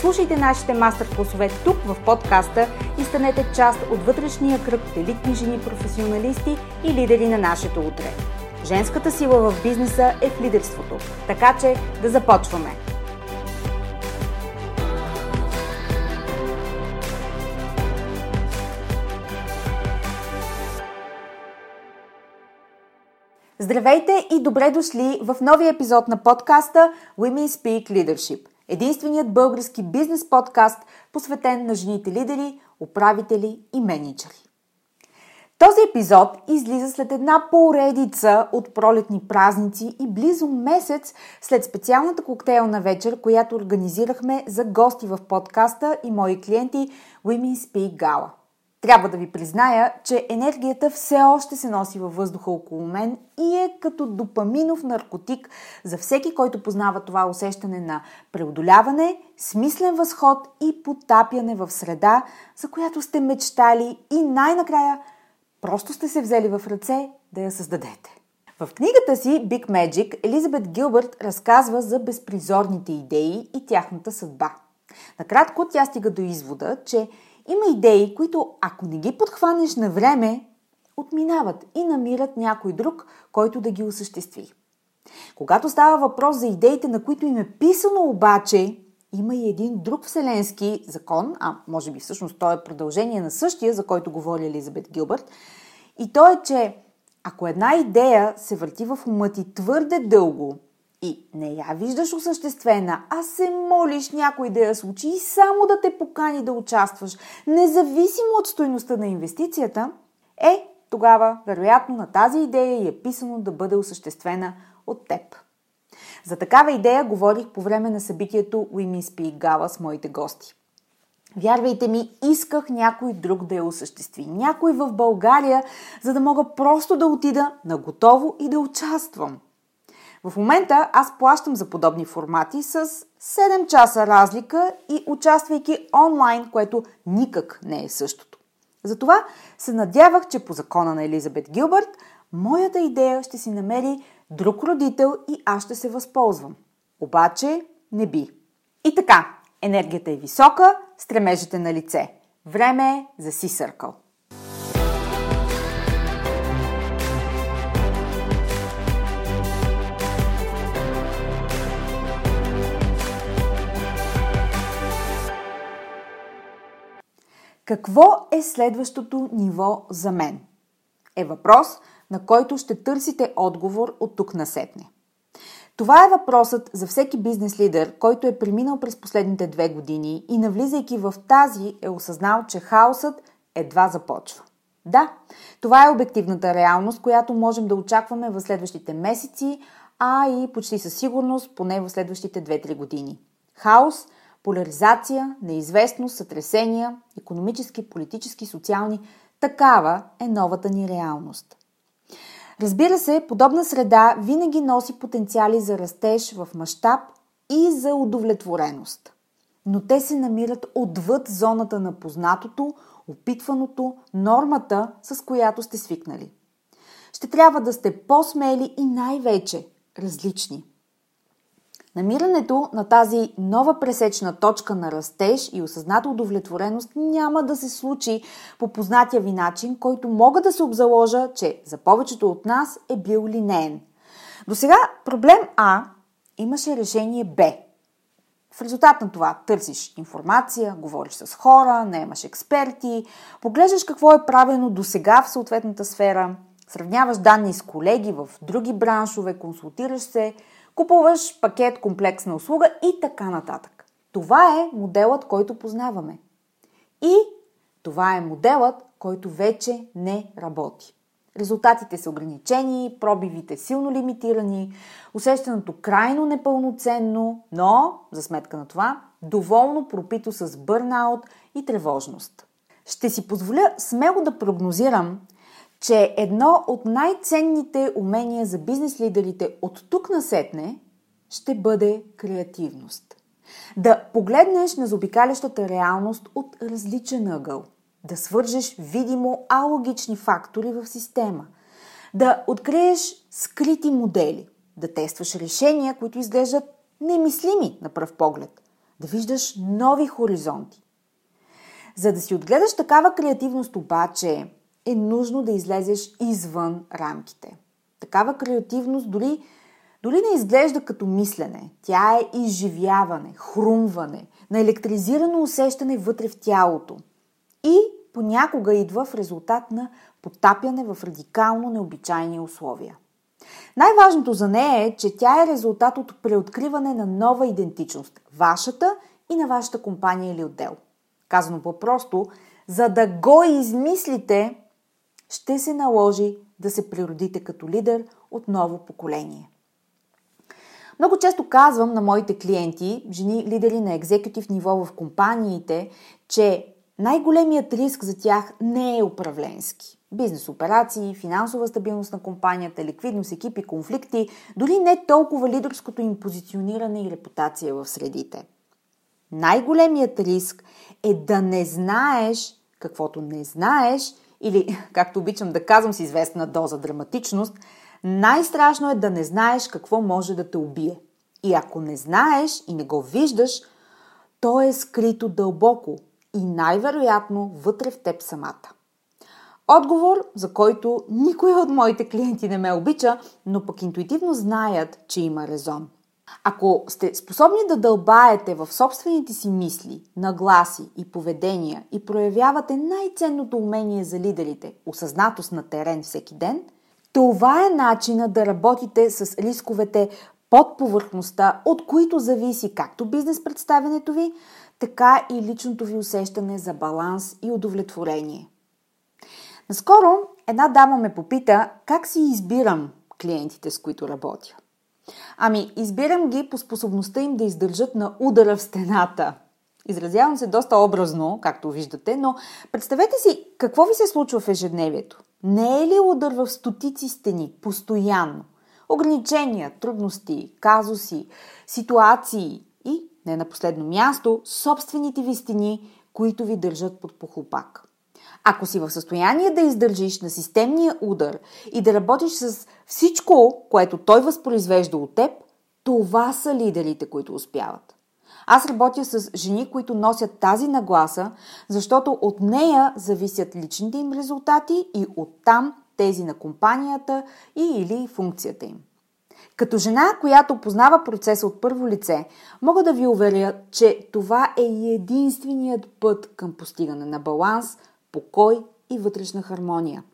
Слушайте нашите мастер-класове тук в подкаста и станете част от вътрешния кръг от елитни жени професионалисти и лидери на нашето утре. Женската сила в бизнеса е в лидерството. Така че да започваме! Здравейте и добре дошли в новия епизод на подкаста Women Speak Leadership – Единственият български бизнес подкаст, посветен на жените лидери, управители и менеджери. Този епизод излиза след една поредица от пролетни празници и близо месец след специалната коктейлна вечер, която организирахме за гости в подкаста и мои клиенти Women Speak Gala. Трябва да ви призная, че енергията все още се носи във въздуха около мен и е като допаминов наркотик за всеки, който познава това усещане на преодоляване, смислен възход и потапяне в среда, за която сте мечтали и най-накрая просто сте се взели в ръце да я създадете. В книгата си Big Magic Елизабет Гилбърт разказва за безпризорните идеи и тяхната съдба. Накратко тя стига до извода, че има идеи, които ако не ги подхванеш на време, отминават и намират някой друг, който да ги осъществи. Когато става въпрос за идеите, на които им е писано обаче, има и един друг вселенски закон, а може би всъщност той е продължение на същия, за който говори Елизабет Гилбърт, и то е, че ако една идея се върти в ума ти твърде дълго и не я виждаш осъществена, а се молиш някой да я случи и само да те покани да участваш, независимо от стоеността на инвестицията, е, тогава вероятно на тази идея е писано да бъде осъществена от теб. За такава идея говорих по време на събитието Women Speak Gala с моите гости. Вярвайте ми, исках някой друг да я осъществи. Някой в България, за да мога просто да отида на готово и да участвам. В момента аз плащам за подобни формати с 7 часа разлика и участвайки онлайн, което никак не е същото. Затова се надявах, че по закона на Елизабет Гилбърт, моята идея ще си намери друг родител и аз ще се възползвам. Обаче не би. И така, енергията е висока, стремежете на лице. Време е за си съркъл. Какво е следващото ниво за мен? Е въпрос, на който ще търсите отговор от тук насетне. Това е въпросът за всеки бизнес лидер, който е преминал през последните две години и навлизайки в тази е осъзнал, че хаосът едва започва. Да, това е обективната реалност, която можем да очакваме в следващите месеци, а и почти със сигурност поне в следващите 2-3 години. Хаос – поляризация, неизвестност, сътресения, економически, политически, социални. Такава е новата ни реалност. Разбира се, подобна среда винаги носи потенциали за растеж в мащаб и за удовлетвореност. Но те се намират отвъд зоната на познатото, опитваното, нормата, с която сте свикнали. Ще трябва да сте по-смели и най-вече различни – Намирането на тази нова пресечна точка на растеж и осъзната удовлетвореност няма да се случи по познатия ви начин, който мога да се обзаложа, че за повечето от нас е бил линеен. До сега проблем А имаше решение Б. В резултат на това търсиш информация, говориш с хора, наемаш експерти, поглеждаш какво е правено до сега в съответната сфера, сравняваш данни с колеги в други браншове, консултираш се, купуваш пакет, комплексна услуга и така нататък. Това е моделът, който познаваме. И това е моделът, който вече не работи. Резултатите са ограничени, пробивите силно лимитирани, усещането крайно непълноценно, но, за сметка на това, доволно пропито с бърнаут и тревожност. Ще си позволя смело да прогнозирам, че едно от най-ценните умения за бизнес лидерите от тук насетне ще бъде креативност. Да погледнеш на заобикалящата реалност от различен ъгъл. Да свържеш видимо алогични фактори в система. Да откриеш скрити модели. Да тестваш решения, които изглеждат немислими на пръв поглед. Да виждаш нови хоризонти. За да си отгледаш такава креативност обаче, е нужно да излезеш извън рамките. Такава креативност дори, дори не изглежда като мислене. Тя е изживяване, хрумване, на електризирано усещане вътре в тялото. И понякога идва в резултат на потапяне в радикално необичайни условия. Най-важното за нея е, че тя е резултат от преоткриване на нова идентичност – вашата и на вашата компания или отдел. Казано по-просто, за да го измислите, ще се наложи да се природите като лидер от ново поколение. Много често казвам на моите клиенти, жени лидери на екзекутив ниво в компаниите, че най-големият риск за тях не е управленски. Бизнес операции, финансова стабилност на компанията, ликвидност, екипи, конфликти, дори не толкова лидерското им позициониране и репутация в средите. Най-големият риск е да не знаеш каквото не знаеш или, както обичам да казвам с известна доза драматичност, най-страшно е да не знаеш какво може да те убие. И ако не знаеш и не го виждаш, то е скрито дълбоко и най-вероятно вътре в теб самата. Отговор, за който никой от моите клиенти не ме обича, но пък интуитивно знаят, че има резон. Ако сте способни да дълбаете в собствените си мисли, нагласи и поведения и проявявате най-ценното умение за лидерите – осъзнатост на терен всеки ден, това е начина да работите с рисковете под повърхността, от които зависи както бизнес представянето ви, така и личното ви усещане за баланс и удовлетворение. Наскоро една дама ме попита как си избирам клиентите, с които работя. Ами, избирам ги по способността им да издържат на удара в стената. Изразявам се доста образно, както виждате, но представете си какво ви се случва в ежедневието. Не е ли удар в стотици стени, постоянно? Ограничения, трудности, казуси, ситуации и, не на последно място, собствените ви стени, които ви държат под похлопак. Ако си в състояние да издържиш на системния удар и да работиш с всичко, което той възпроизвежда от теб, това са лидерите, които успяват. Аз работя с жени, които носят тази нагласа, защото от нея зависят личните им резултати и оттам тези на компанията и или функцията им. Като жена, която познава процеса от първо лице, мога да ви уверя, че това е единственият път към постигане на баланс, покой и вътрешна хармония.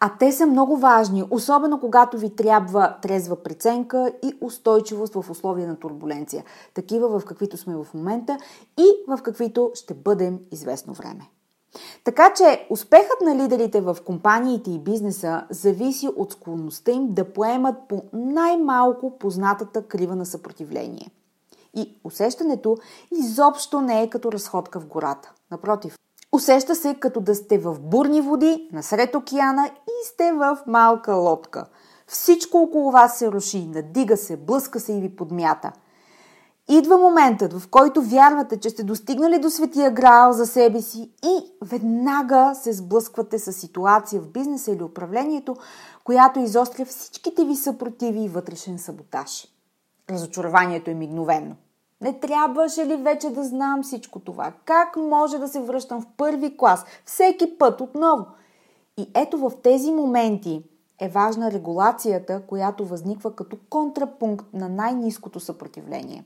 А те са много важни, особено когато ви трябва трезва преценка и устойчивост в условия на турбуленция, такива в каквито сме в момента и в каквито ще бъдем известно време. Така че успехът на лидерите в компаниите и бизнеса зависи от склонността им да поемат по най-малко познатата крива на съпротивление. И усещането изобщо не е като разходка в гората. Напротив, Усеща се като да сте в бурни води, насред океана и сте в малка лодка. Всичко около вас се руши, надига се, блъска се и ви подмята. Идва моментът, в който вярвате, че сте достигнали до светия грал за себе си и веднага се сблъсквате с ситуация в бизнеса или управлението, която изостря всичките ви съпротиви и вътрешен саботаж. Разочарованието е мигновенно. Не трябваше ли вече да знам всичко това? Как може да се връщам в първи клас всеки път отново? И ето в тези моменти е важна регулацията, която възниква като контрапункт на най-низкото съпротивление.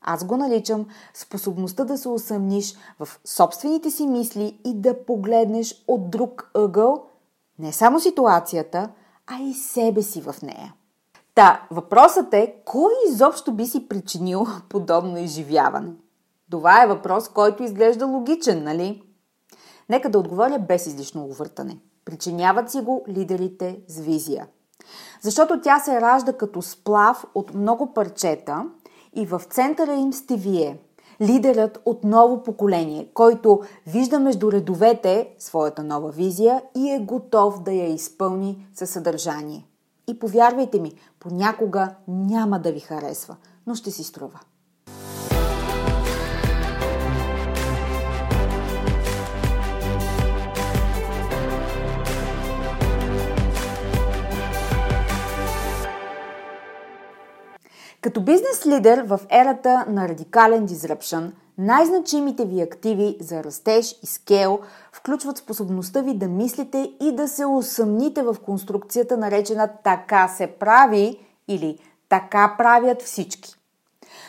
Аз го наричам способността да се усъмниш в собствените си мисли и да погледнеш от друг ъгъл не само ситуацията, а и себе си в нея. Та, въпросът е, кой изобщо би си причинил подобно изживяване? Това е въпрос, който изглежда логичен, нали? Нека да отговоря без излишно увъртане. Причиняват си го лидерите с визия. Защото тя се ражда като сплав от много парчета и в центъра им сте вие, лидерът от ново поколение, който вижда между редовете своята нова визия и е готов да я изпълни със съдържание. И повярвайте ми, понякога няма да ви харесва, но ще си струва. Като бизнес лидер в ерата на радикален disruption, най-значимите ви активи за растеж и скел включват способността ви да мислите и да се усъмните в конструкцията наречена така се прави или така правят всички.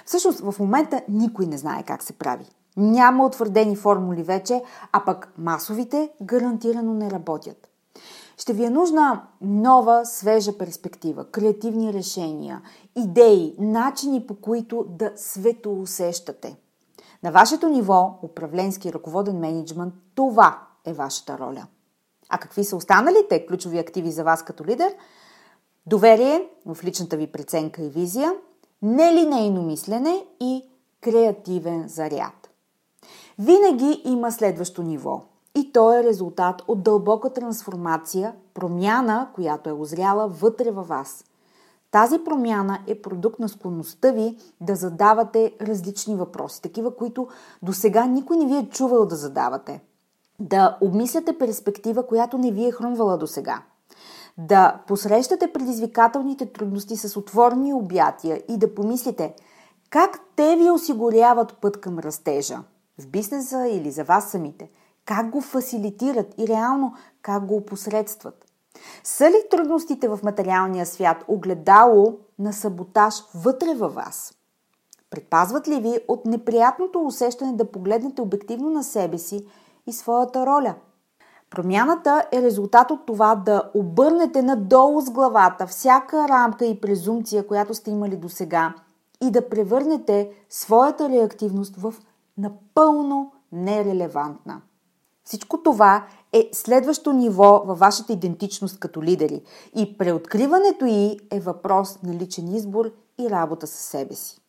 Всъщност в момента никой не знае как се прави. Няма утвърдени формули вече, а пък масовите гарантирано не работят. Ще ви е нужна нова, свежа перспектива, креативни решения, идеи, начини по които да светоусещате. На вашето ниво, управленски ръководен менеджмент, това е вашата роля. А какви са останалите ключови активи за вас като лидер? Доверие в личната ви преценка и визия, нелинейно мислене и креативен заряд. Винаги има следващо ниво – и то е резултат от дълбока трансформация, промяна, която е озряла вътре във вас. Тази промяна е продукт на склонността ви да задавате различни въпроси, такива, които до сега никой не ви е чувал да задавате. Да обмисляте перспектива, която не ви е хрумвала до сега. Да посрещате предизвикателните трудности с отворени обятия и да помислите как те ви осигуряват път към растежа в бизнеса или за вас самите – как го фасилитират и реално как го опосредстват. Са ли трудностите в материалния свят огледало на саботаж вътре във вас? Предпазват ли ви от неприятното усещане да погледнете обективно на себе си и своята роля? Промяната е резултат от това да обърнете надолу с главата всяка рамка и презумпция, която сте имали до сега и да превърнете своята реактивност в напълно нерелевантна. Всичко това е следващо ниво във вашата идентичност като лидери и преоткриването й е въпрос на личен избор и работа с себе си.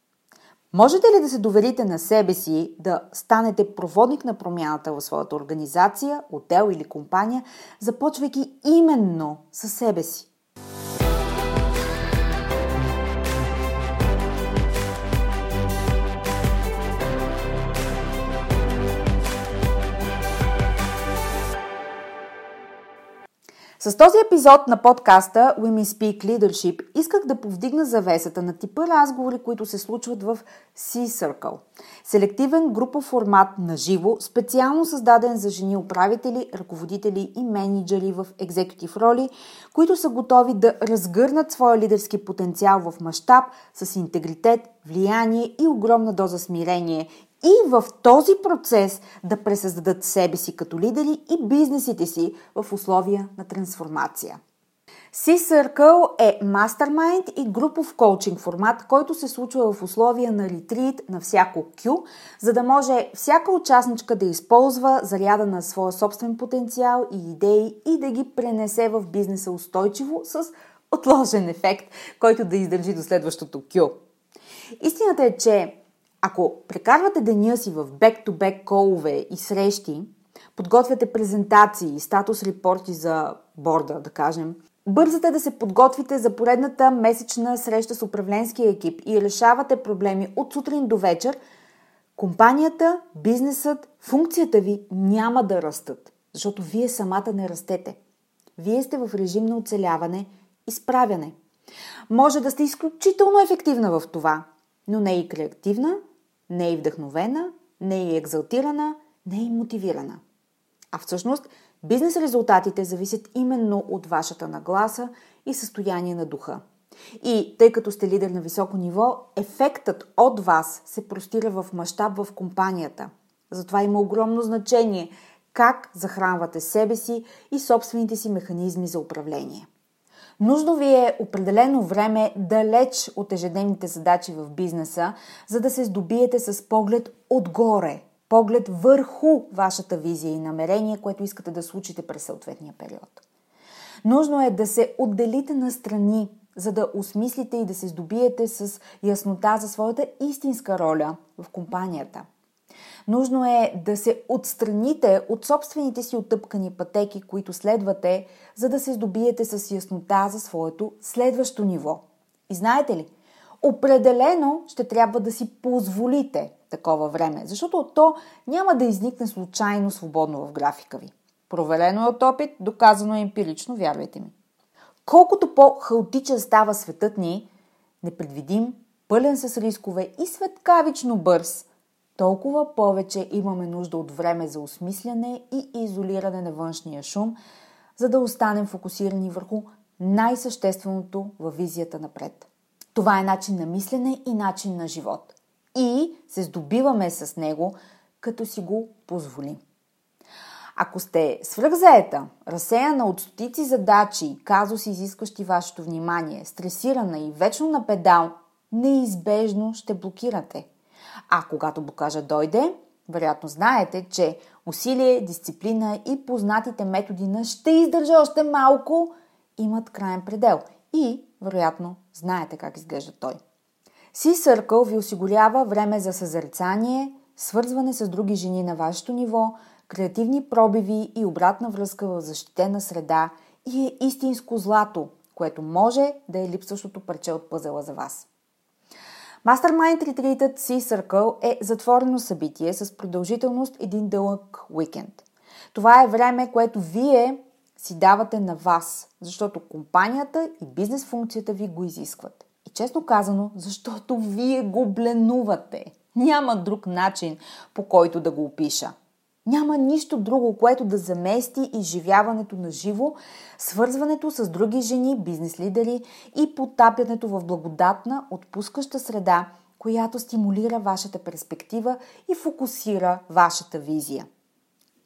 Можете ли да се доверите на себе си да станете проводник на промяната в своята организация, отдел или компания, започвайки именно със себе си? С този епизод на подкаста Women Speak Leadership исках да повдигна завесата на типа разговори, които се случват в C-Circle. Селективен групов формат на живо, специално създаден за жени управители, ръководители и менеджери в екзекутив роли, които са готови да разгърнат своя лидерски потенциал в мащаб с интегритет, влияние и огромна доза смирение и в този процес да пресъздадат себе си като лидери и бизнесите си в условия на трансформация. C-Circle е мастермайнд и групов коучинг формат, който се случва в условия на ретрит на всяко Q, за да може всяка участничка да използва заряда на своя собствен потенциал и идеи и да ги пренесе в бизнеса устойчиво с отложен ефект, който да издържи до следващото Q. Истината е, че ако прекарвате деня си в бек-то-бек колове и срещи, подготвяте презентации, статус репорти за борда, да кажем, бързате да се подготвите за поредната месечна среща с управленския екип и решавате проблеми от сутрин до вечер, компанията, бизнесът, функцията ви няма да растат, защото вие самата не растете. Вие сте в режим на оцеляване и справяне. Може да сте изключително ефективна в това, но не и креативна, не е вдъхновена, не е екзалтирана, не е мотивирана. А всъщност бизнес резултатите зависят именно от вашата нагласа и състояние на духа. И тъй като сте лидер на високо ниво, ефектът от вас се простира в мащаб в компанията. Затова има огромно значение как захранвате себе си и собствените си механизми за управление. Нужно ви е определено време далеч от ежедневните задачи в бизнеса, за да се здобиете с поглед отгоре, поглед върху вашата визия и намерение, което искате да случите през съответния период. Нужно е да се отделите на страни, за да осмислите и да се здобиете с яснота за своята истинска роля в компанията. Нужно е да се отстраните от собствените си отъпкани пътеки, които следвате, за да се здобиете с яснота за своето следващо ниво. И знаете ли, определено ще трябва да си позволите такова време, защото то няма да изникне случайно свободно в графика ви. Проверено е от опит, доказано е емпирично, вярвайте ми. Колкото по-хаотичен става светът ни, непредвидим, пълен с рискове и светкавично бърз, толкова повече имаме нужда от време за осмисляне и изолиране на външния шум, за да останем фокусирани върху най-същественото във визията напред. Това е начин на мислене и начин на живот. И се здобиваме с него, като си го позволим. Ако сте свръхзаета, разсеяна от стотици задачи, казуси, изискващи вашето внимание, стресирана и вечно на педал, неизбежно ще блокирате. А когато блокажа дойде, вероятно знаете, че усилие, дисциплина и познатите методи на ще издържа още малко имат крайен предел. И, вероятно, знаете как изглежда той. Си Circle ви осигурява време за съзерцание, свързване с други жени на вашето ниво, креативни пробиви и обратна връзка в защитена среда и е истинско злато, което може да е липсващото парче от пъзела за вас. Mastermind Retreat Sea Circle е затворено събитие с продължителност един дълъг уикенд. Това е време, което вие си давате на вас, защото компанията и бизнес функцията ви го изискват. И честно казано, защото вие го бленувате. Няма друг начин, по който да го опиша. Няма нищо друго, което да замести изживяването на живо, свързването с други жени, бизнес лидери и потапянето в благодатна, отпускаща среда, която стимулира вашата перспектива и фокусира вашата визия.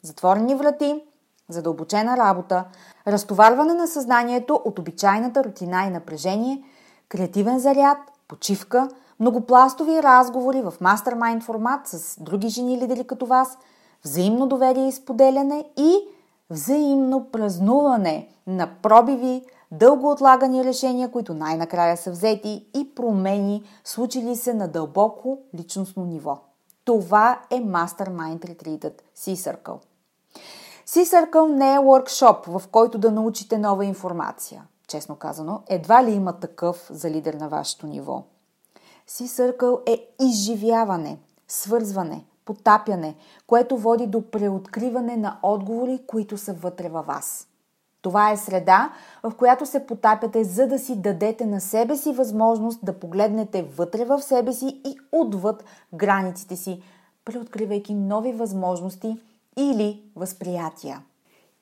Затворени врати, задълбочена работа, разтоварване на съзнанието от обичайната рутина и напрежение, креативен заряд, почивка, многопластови разговори в мастермайнд формат с други жени лидери като вас – взаимно доверие и споделяне и взаимно празнуване на пробиви, дълго отлагани решения, които най-накрая са взети и промени, случили се на дълбоко личностно ниво. Това е Mastermind Retreat Sea Circle. Sea Circle не е workshop, в който да научите нова информация. Честно казано, едва ли има такъв за лидер на вашето ниво. Sea Circle е изживяване, свързване, потапяне, което води до преоткриване на отговори, които са вътре във вас. Това е среда, в която се потапяте, за да си дадете на себе си възможност да погледнете вътре в себе си и отвъд границите си, преоткривайки нови възможности или възприятия.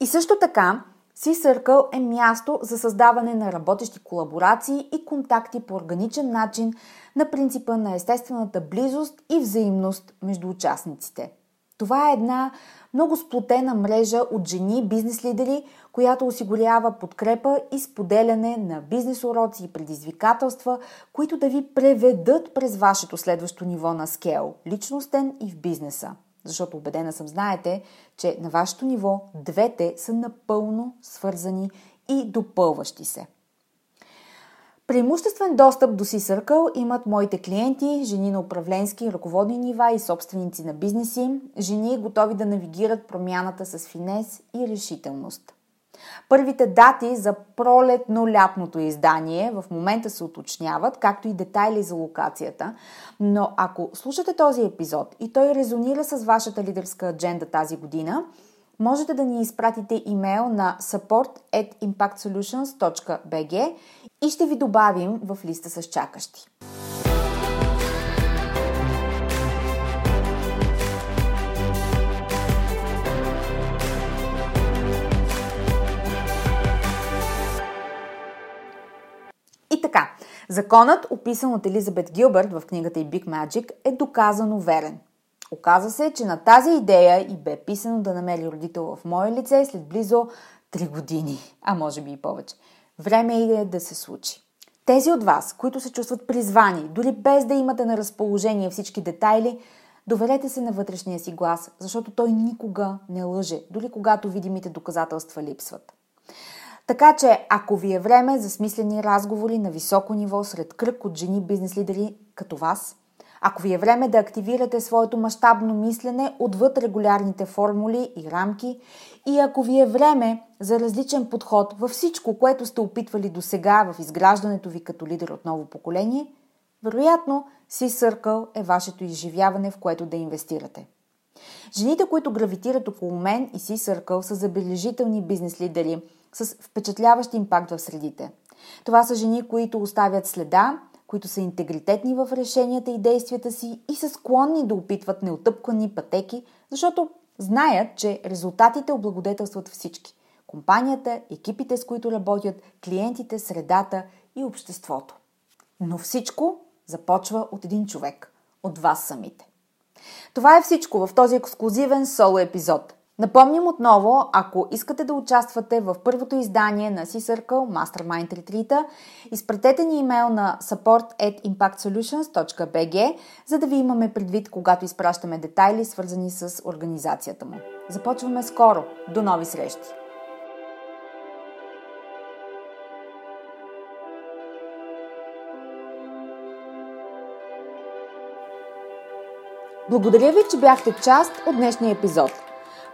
И също така, Sea Circle е място за създаване на работещи колаборации и контакти по органичен начин на принципа на естествената близост и взаимност между участниците. Това е една много сплотена мрежа от жени бизнес лидери, която осигурява подкрепа и споделяне на бизнес уроци и предизвикателства, които да ви преведат през вашето следващо ниво на скел – личностен и в бизнеса. Защото убедена съм, знаете, че на вашето ниво двете са напълно свързани и допълващи се. Преимуществен достъп до C-Circle имат моите клиенти, жени на управленски ръководни нива и собственици на бизнеси, жени готови да навигират промяната с финес и решителност. Първите дати за пролетно-лятното издание в момента се уточняват, както и детайли за локацията, но ако слушате този епизод и той резонира с вашата лидерска адженда тази година, можете да ни изпратите имейл на support@impactsolutions.bg и ще ви добавим в листа с чакащи. Законът, описан от Елизабет Гилбърт в книгата и Big Magic, е доказано верен. Оказва се, че на тази идея и бе писано да намери родител в мое лице след близо 3 години, а може би и повече. Време е да се случи. Тези от вас, които се чувстват призвани, дори без да имате на разположение всички детайли, доверете се на вътрешния си глас, защото той никога не лъже, дори когато видимите доказателства липсват. Така че, ако ви е време за смислени разговори на високо ниво сред кръг от жени бизнес лидери като вас, ако ви е време да активирате своето мащабно мислене отвъд регулярните формули и рамки и ако ви е време за различен подход във всичко, което сте опитвали до сега в изграждането ви като лидер от ново поколение, вероятно си Circle е вашето изживяване, в което да инвестирате. Жените, които гравитират около мен и Си Circle са забележителни бизнес лидери с впечатляващ импакт в средите. Това са жени, които оставят следа, които са интегритетни в решенията и действията си и са склонни да опитват неотъпкани пътеки, защото знаят, че резултатите облагодетелстват всички – компанията, екипите с които работят, клиентите, средата и обществото. Но всичко започва от един човек – от вас самите. Това е всичко в този ексклюзивен соло епизод – Напомням отново, ако искате да участвате в първото издание на C-Circle Mastermind Retreat, изпратете ни имейл на support@impactsolutions.bg, за да ви имаме предвид, когато изпращаме детайли, свързани с организацията му. Започваме скоро. До нови срещи! Благодаря ви, че бяхте част от днешния епизод –